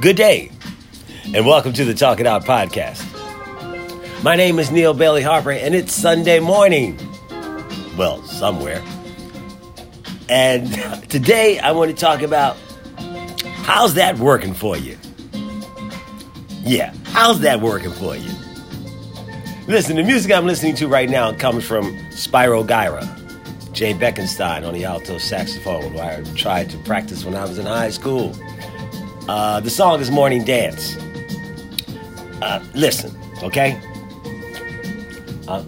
Good day, and welcome to the Talk It Out podcast. My name is Neal Bailey Harper, and it's Sunday morning. Well, somewhere. And today I want to talk about how's that working for you? Yeah, how's that working for you? Listen, the music I'm listening to right now comes from Spyro Gyra, Jay Beckenstein on the alto saxophone, where I tried to practice when I was in high school. Uh, the song is Morning Dance. Uh, listen, okay? Uh,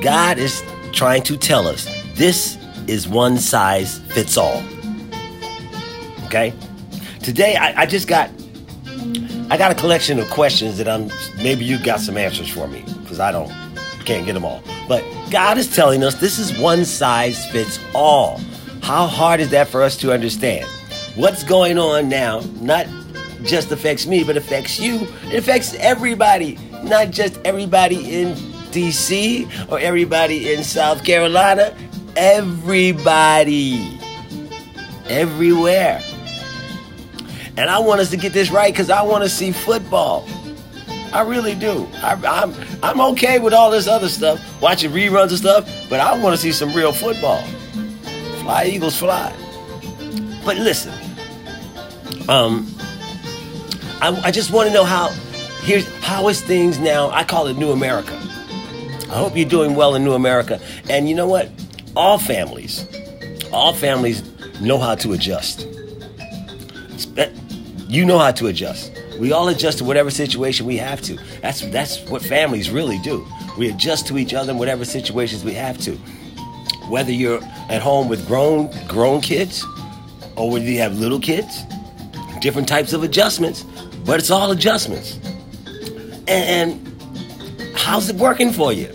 God is trying to tell us this is one size fits all. Okay? Today, I, I just got I got a collection of questions that I'm maybe you got some answers for me because I don't can't get them all. But God is telling us this is one size fits all. How hard is that for us to understand? What's going on now not just affects me, but affects you. It affects everybody, not just everybody in DC or everybody in South Carolina. Everybody. Everywhere. And I want us to get this right because I want to see football. I really do. I, am I'm, I'm okay with all this other stuff, watching reruns and stuff, but I want to see some real football. Fly Eagles fly. But listen, um, I, I just want to know how. Here's how is things now. I call it New America. I hope you're doing well in New America. And you know what? All families, all families know how to adjust. You know how to adjust. We all adjust to whatever situation we have to. That's that's what families really do. We adjust to each other in whatever situations we have to. Whether you're at home with grown grown kids or whether you have little kids, different types of adjustments, but it's all adjustments. And, and how's it working for you?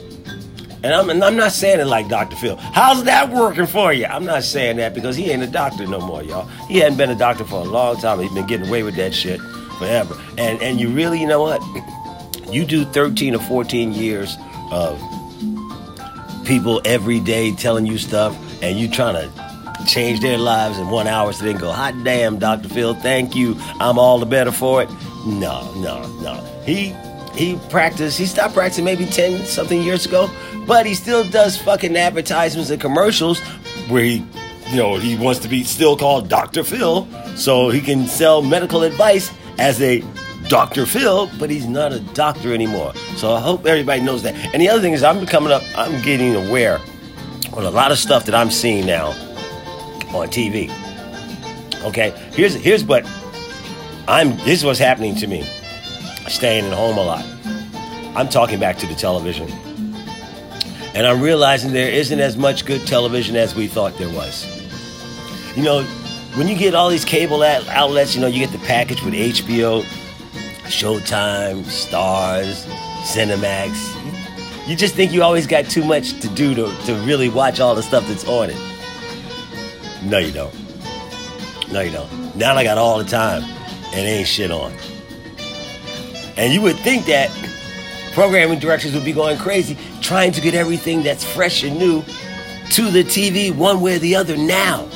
And I'm, and I'm not saying it like Dr. Phil. How's that working for you? I'm not saying that because he ain't a doctor no more, y'all. He hadn't been a doctor for a long time. He's been getting away with that shit forever. And and you really, you know what? You do 13 or 14 years of people every day telling you stuff, and you trying to change their lives in one hour so they can go, hot damn, Dr. Phil, thank you. I'm all the better for it. No, no, no. He he practiced, he stopped practicing maybe 10 something years ago, but he still does fucking advertisements and commercials where he, you know, he wants to be still called Dr. Phil so he can sell medical advice as a Dr. Phil, but he's not a doctor anymore. So I hope everybody knows that. And the other thing is, I'm coming up, I'm getting aware of a lot of stuff that I'm seeing now on TV. Okay, here's here's what I'm. This is what's happening to me. Staying at home a lot. I'm talking back to the television, and I'm realizing there isn't as much good television as we thought there was. You know, when you get all these cable outlets, you know, you get the package with HBO, Showtime, Starz, Cinemax. You just think you always got too much to do to, to really watch all the stuff that's on it. No, you don't. No, you don't. Now I got all the time and ain't shit on. And you would think that programming directors would be going crazy trying to get everything that's fresh and new to the TV one way or the other now.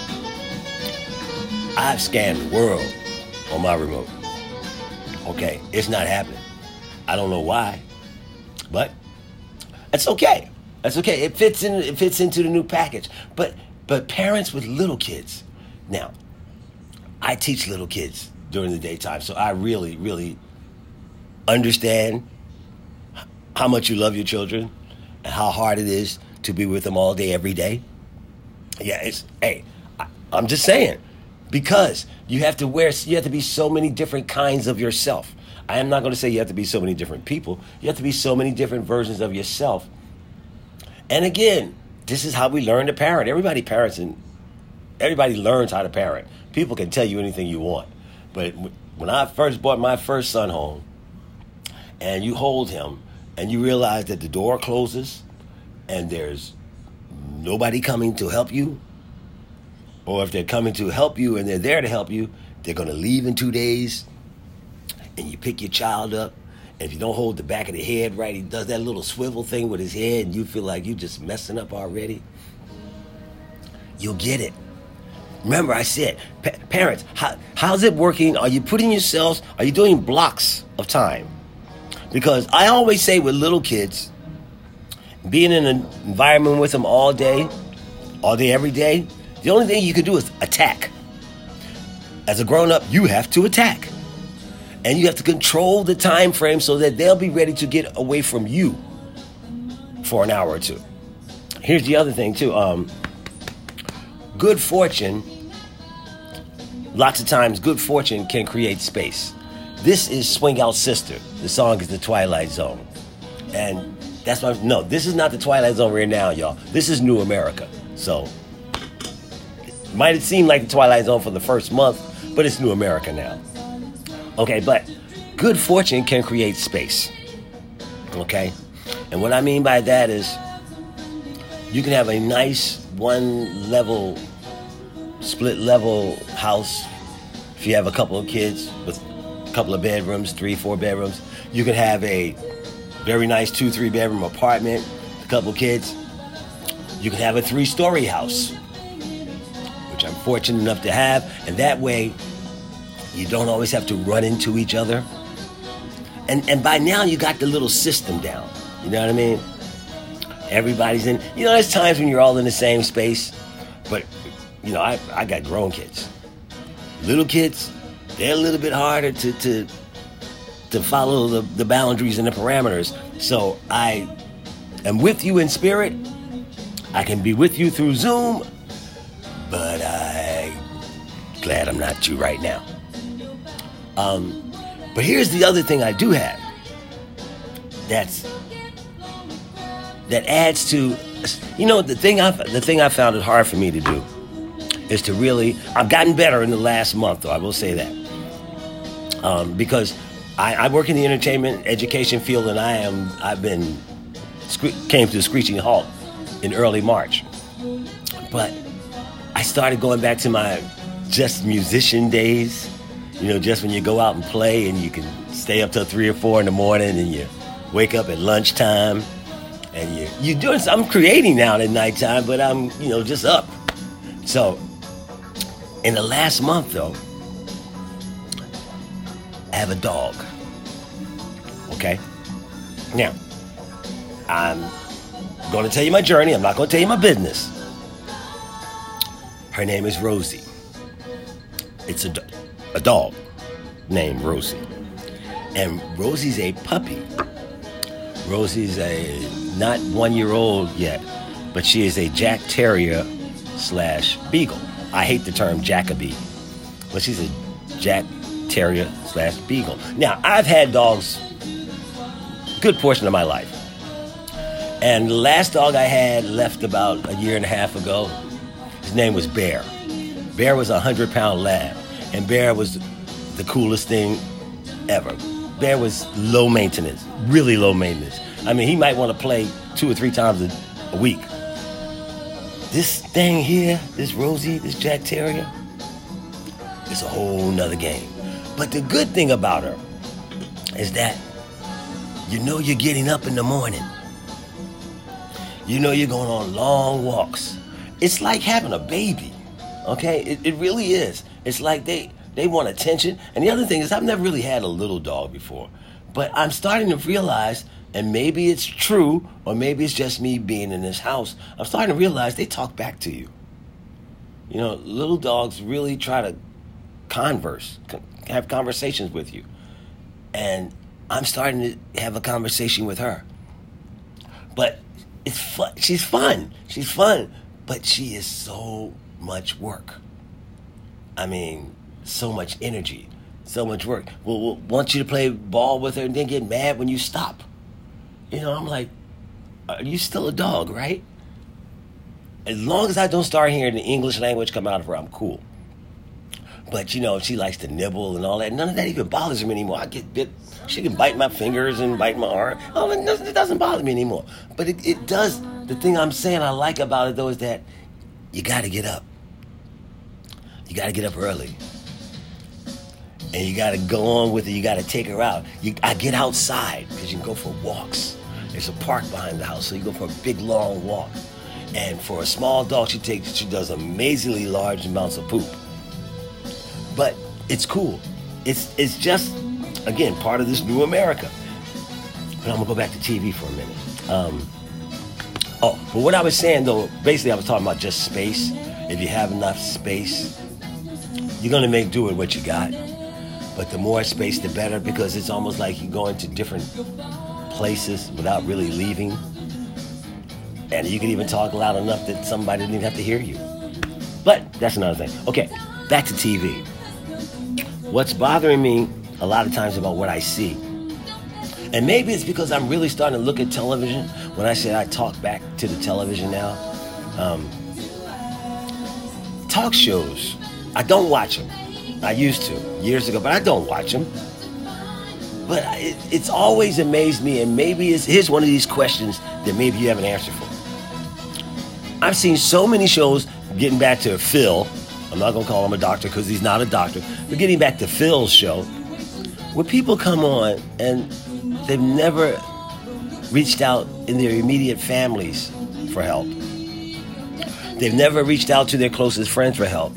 I've scanned the world on my remote. Okay, it's not happening. I don't know why, but that's okay. That's okay. It fits in. It fits into the new package. But but parents with little kids. Now, I teach little kids during the daytime, so I really really understand how much you love your children and how hard it is to be with them all day every day. Yeah, it's hey, I, I'm just saying because you have to wear you have to be so many different kinds of yourself i am not going to say you have to be so many different people you have to be so many different versions of yourself and again this is how we learn to parent everybody parents and everybody learns how to parent people can tell you anything you want but when i first brought my first son home and you hold him and you realize that the door closes and there's nobody coming to help you or if they're coming to help you and they're there to help you, they're going to leave in two days. And you pick your child up. If you don't hold the back of the head right, he does that little swivel thing with his head, and you feel like you're just messing up already. You'll get it. Remember, I said, pa- parents, how, how's it working? Are you putting yourselves, are you doing blocks of time? Because I always say with little kids, being in an environment with them all day, all day, every day, the only thing you can do is attack. As a grown up, you have to attack. And you have to control the time frame so that they'll be ready to get away from you for an hour or two. Here's the other thing, too. Um, good fortune, lots of times, good fortune can create space. This is Swing Out Sister. The song is The Twilight Zone. And that's my, no, this is not the Twilight Zone right now, y'all. This is New America. So, it might have seemed like the Twilight Zone for the first month, but it's New America now. Okay, but good fortune can create space. Okay? And what I mean by that is you can have a nice one level, split level house if you have a couple of kids with a couple of bedrooms, three, four bedrooms. You can have a very nice two, three bedroom apartment, a couple of kids. You can have a three story house, which I'm fortunate enough to have, and that way you don't always have to run into each other. And and by now you got the little system down. You know what I mean? Everybody's in. You know, there's times when you're all in the same space, but you know, I I got grown kids. Little kids, they're a little bit harder to to to follow the, the boundaries and the parameters. So I am with you in spirit. I can be with you through Zoom, but I glad I'm not you right now. Um, but here's the other thing I do have. That's that adds to, you know, the thing I the thing I found it hard for me to do is to really. I've gotten better in the last month, though. I will say that um, because I, I work in the entertainment education field, and I am I've been came to a screeching halt in early March, but I started going back to my just musician days you know, just when you go out and play and you can stay up till three or four in the morning and you wake up at lunchtime and you you're doing I'm creating now at nighttime, but I'm, you know, just up. So in the last month though, I have a dog. Okay? Now, I'm going to tell you my journey. I'm not going to tell you my business. Her name is Rosie. It's a a dog named Rosie. And Rosie's a puppy. Rosie's a not one year old yet, but she is a Jack Terrier slash Beagle. I hate the term Jackabee, but she's a Jack Terrier slash Beagle. Now, I've had dogs good portion of my life. And the last dog I had left about a year and a half ago. His name was Bear. Bear was a 100 pound lab. And Bear was the coolest thing ever. Bear was low maintenance, really low maintenance. I mean, he might want to play two or three times a, a week. This thing here, this Rosie, this Jack Terrier, is a whole nother game. But the good thing about her is that you know you're getting up in the morning. You know you're going on long walks. It's like having a baby. Okay? It, it really is. It's like they they want attention. And the other thing is I've never really had a little dog before. But I'm starting to realize, and maybe it's true, or maybe it's just me being in this house, I'm starting to realize they talk back to you. You know, little dogs really try to converse, have conversations with you. And I'm starting to have a conversation with her. But it's fun. She's fun. She's fun. But she is so much work. I mean, so much energy, so much work. We'll, we'll want you to play ball with her and then get mad when you stop. You know, I'm like, are you still a dog, right? As long as I don't start hearing the English language come out of her, I'm cool. But you know, she likes to nibble and all that. None of that even bothers me anymore. I get bit. She can bite my fingers and bite my arm. Oh, it doesn't bother me anymore. But it, it does. The thing I'm saying I like about it though is that you got to get up. You got to get up early. And you got to go on with it. You got to take her out. You, I get outside because you can go for walks. There's a park behind the house, so you go for a big long walk. And for a small dog, she takes she does amazingly large amounts of poop. But it's cool. It's it's just again part of this new America. But I'm gonna go back to TV for a minute. Um, oh, but what I was saying though, basically I was talking about just space. If you have enough space, you're gonna make do with what you got. But the more space, the better, because it's almost like you're going to different places without really leaving. And you can even talk loud enough that somebody didn't even have to hear you. But that's another thing. Okay, back to TV. What's bothering me a lot of times about what I see, and maybe it's because I'm really starting to look at television. When I say I talk back to the television now, um, talk shows, I don't watch them. I used to years ago, but I don't watch them. But it, it's always amazed me, and maybe it's, here's one of these questions that maybe you have an answer for. I've seen so many shows, getting back to Phil, I'm not going to call him a doctor because he's not a doctor, but getting back to Phil's show, where people come on and they've never reached out in their immediate families for help. They've never reached out to their closest friends for help.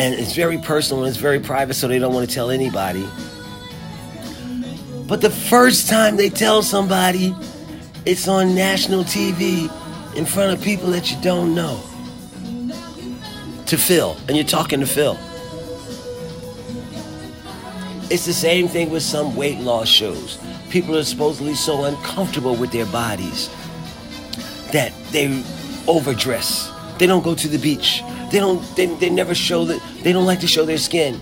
And it's very personal and it's very private, so they don't want to tell anybody. But the first time they tell somebody, it's on national TV in front of people that you don't know. To Phil, and you're talking to Phil. It's the same thing with some weight loss shows. People are supposedly so uncomfortable with their bodies that they overdress. They don't go to the beach. They don't they, they never show that they don't like to show their skin.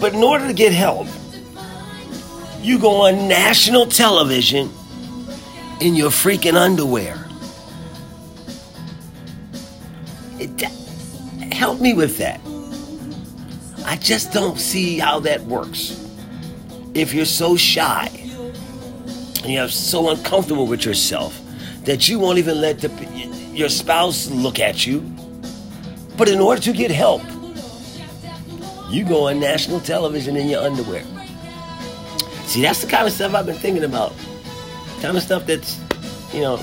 But in order to get help, you go on national television in your freaking underwear. It, help me with that. I just don't see how that works. If you're so shy and you're so uncomfortable with yourself that you won't even let the, your spouse look at you, but in order to get help, you go on national television in your underwear. See, that's the kind of stuff I've been thinking about. Kind of stuff that's, you know,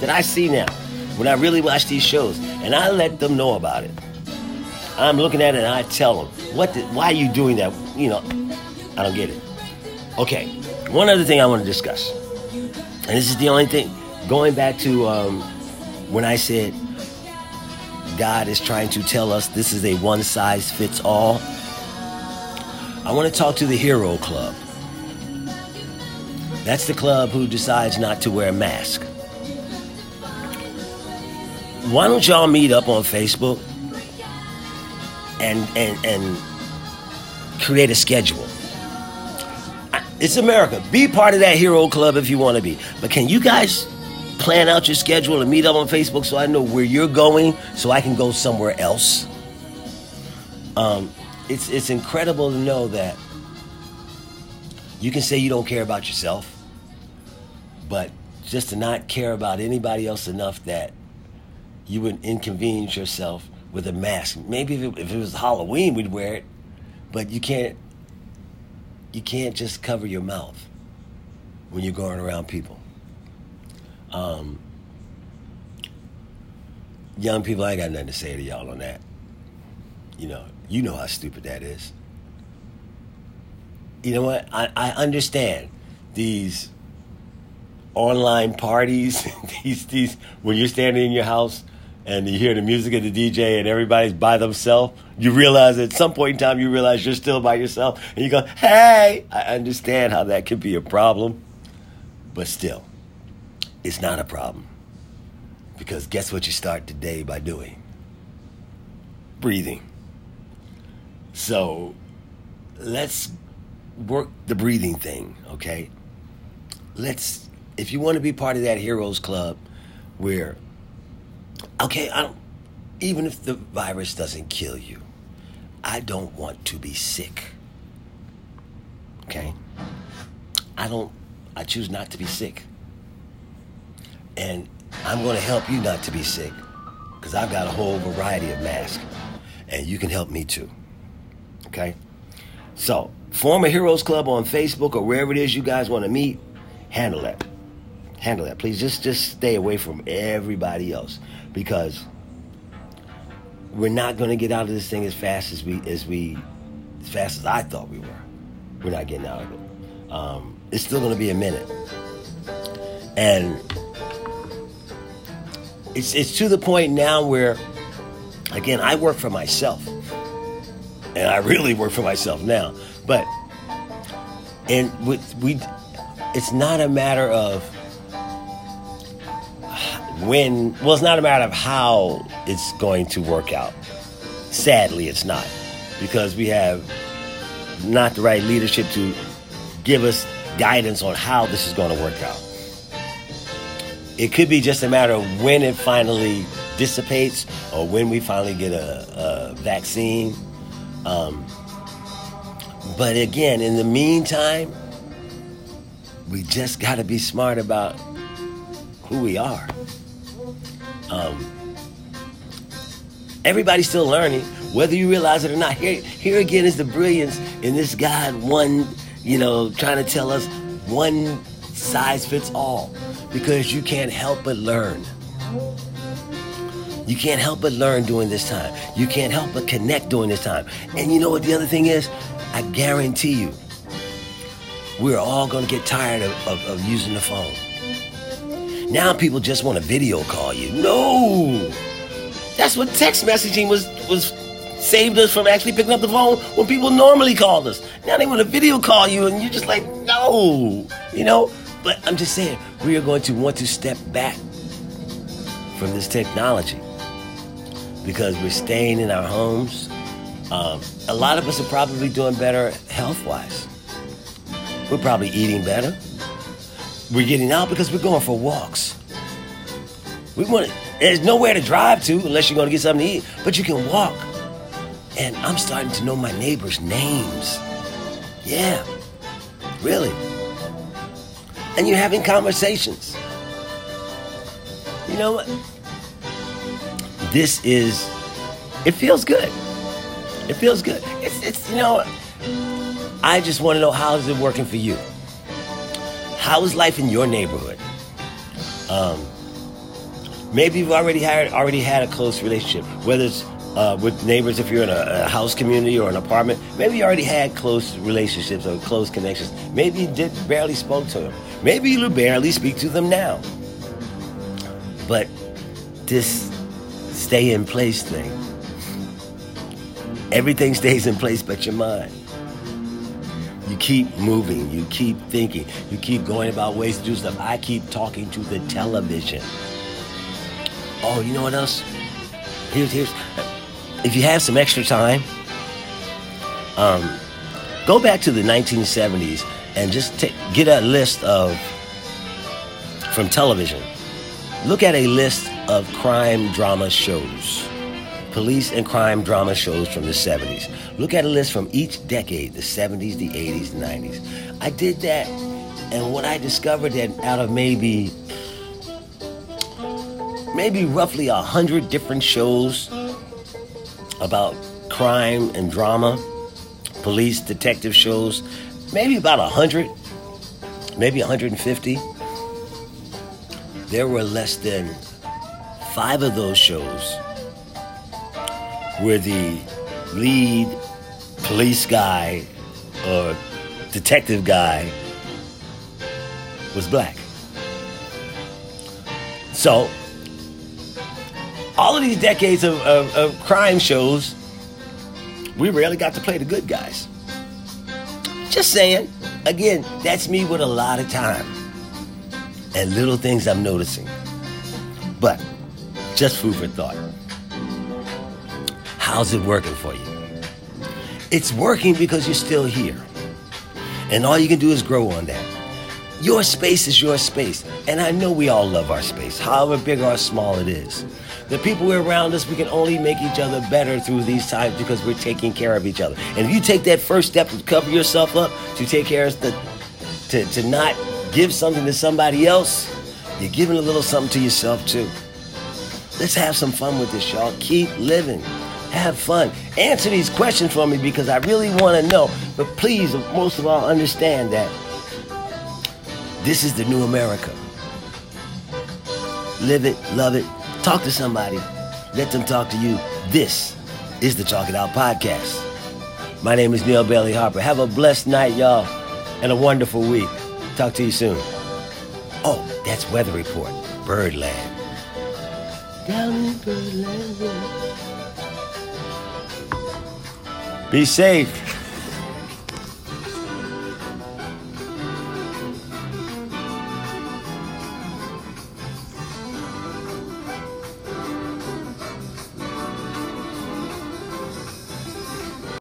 that I see now when I really watch these shows, and I let them know about it. I'm looking at it and I tell them, what? The, why are you doing that? You know, I don't get it. Okay, one other thing I want to discuss, and this is the only thing. Going back to um, when I said God is trying to tell us this is a one size fits all. I want to talk to the Hero Club. That's the club who decides not to wear a mask. Why don't y'all meet up on Facebook and and and create a schedule? It's America. Be part of that Hero Club if you want to be. But can you guys plan out your schedule and meet up on Facebook so I know where you're going so I can go somewhere else? Um, it's it's incredible to know that you can say you don't care about yourself, but just to not care about anybody else enough that you would inconvenience yourself with a mask. Maybe if it, if it was Halloween, we'd wear it, but you can't. You can't just cover your mouth when you're going around people. Um, young people, I ain't got nothing to say to y'all on that. You know, you know how stupid that is. You know what? I, I understand these online parties, these these when you're standing in your house and you hear the music of the DJ and everybody's by themselves, you realize at some point in time you realize you're still by yourself and you go, "Hey, I understand how that could be a problem." But still, it's not a problem. Because guess what you start today by doing? Breathing. So, let's work the breathing thing, okay? Let's if you want to be part of that heroes club where okay, I don't, even if the virus doesn't kill you, I don't want to be sick. Okay? I don't, I choose not to be sick. And I'm going to help you not to be sick because I've got a whole variety of masks. And you can help me too. Okay? So, form a Heroes Club on Facebook or wherever it is you guys want to meet. Handle that. handle that. Please just just stay away from everybody else because we're not going to get out of this thing as fast as we as we as fast as I thought we were. We're not getting out of it. Um, it's still going to be a minute, and it's it's to the point now where, again, I work for myself, and I really work for myself now. But and with, we it's not a matter of when well it's not a matter of how it's going to work out. Sadly it's not. Because we have not the right leadership to give us guidance on how this is going to work out it could be just a matter of when it finally dissipates or when we finally get a, a vaccine. Um, but again in the meantime we just got to be smart about who we are. Um, everybody's still learning, whether you realize it or not. Here, here again is the brilliance in this God, one, you know, trying to tell us one size fits all, because you can't help but learn. You can't help but learn during this time. You can't help but connect during this time. And you know what the other thing is? I guarantee you, we're all going to get tired of, of, of using the phone. Now people just want to video call you. No! That's what text messaging was was saved us from actually picking up the phone when people normally called us. Now they want to video call you and you're just like, no, you know? But I'm just saying, we are going to want to step back from this technology because we're staying in our homes. Um, a lot of us are probably doing better health wise. We're probably eating better. We're getting out because we're going for walks. We want there's nowhere to drive to unless you're going to get something to eat, but you can walk. And I'm starting to know my neighbors' names. Yeah, really. And you're having conversations. You know what? This is, it feels good. It feels good. It's, it's you know, I just want to know how is it working for you? How is life in your neighborhood? Um, maybe you've already had already had a close relationship, whether it's uh, with neighbors if you're in a, a, house community or an apartment. Maybe you already had close relationships or close connections. Maybe you did barely spoke to them. Maybe you barely speak to them now. But this stay in place thing, everything stays in place but your mind. You keep moving, you keep thinking, you keep going about ways to do stuff. I keep talking to the television. Oh, you know what else? Here's here's if you have some extra time, um, go back to the 1970s and just t- get a list of from television. Look at a list of crime drama shows police and crime drama shows from the 70s. Look at a list from each decade the 70s, the 80s, the 90s. I did that, and what I discovered that out of maybe maybe roughly a hundred different shows about crime and drama, police detective shows, maybe about a hundred, maybe 150. There were less than five of those shows where the lead police guy or detective guy was black. So, all of these decades of, of, of, crime shows, we rarely got to play the good guys. Just saying. Again, that's me with a lot of time and little things I'm noticing. But, just food for thought. How's it working for you? It's working because you're still here. And all you can do is grow on that. Your space is your space. And I know we all love our space, however big or small it is. The people around us, we can only make each other better through these times because we're taking care of each other. And if you take that first step to cover yourself up, to take care of the, to, to not give something to somebody else, you're giving a little something to yourself too. Let's have some fun with this, y'all. Keep living. Have fun. Answer these questions for me because I really want to know. But please, most of all, understand that this is the new America. live it, love it. Talk to somebody. Let them talk to you. This is the Talk It Out Podcast. My name is Neal Bailey Harper. Have a blessed night, y'all, and a wonderful week. Talk to you soon. Oh, that's Weather Report, Birdland. Down in Birdland. Be safe.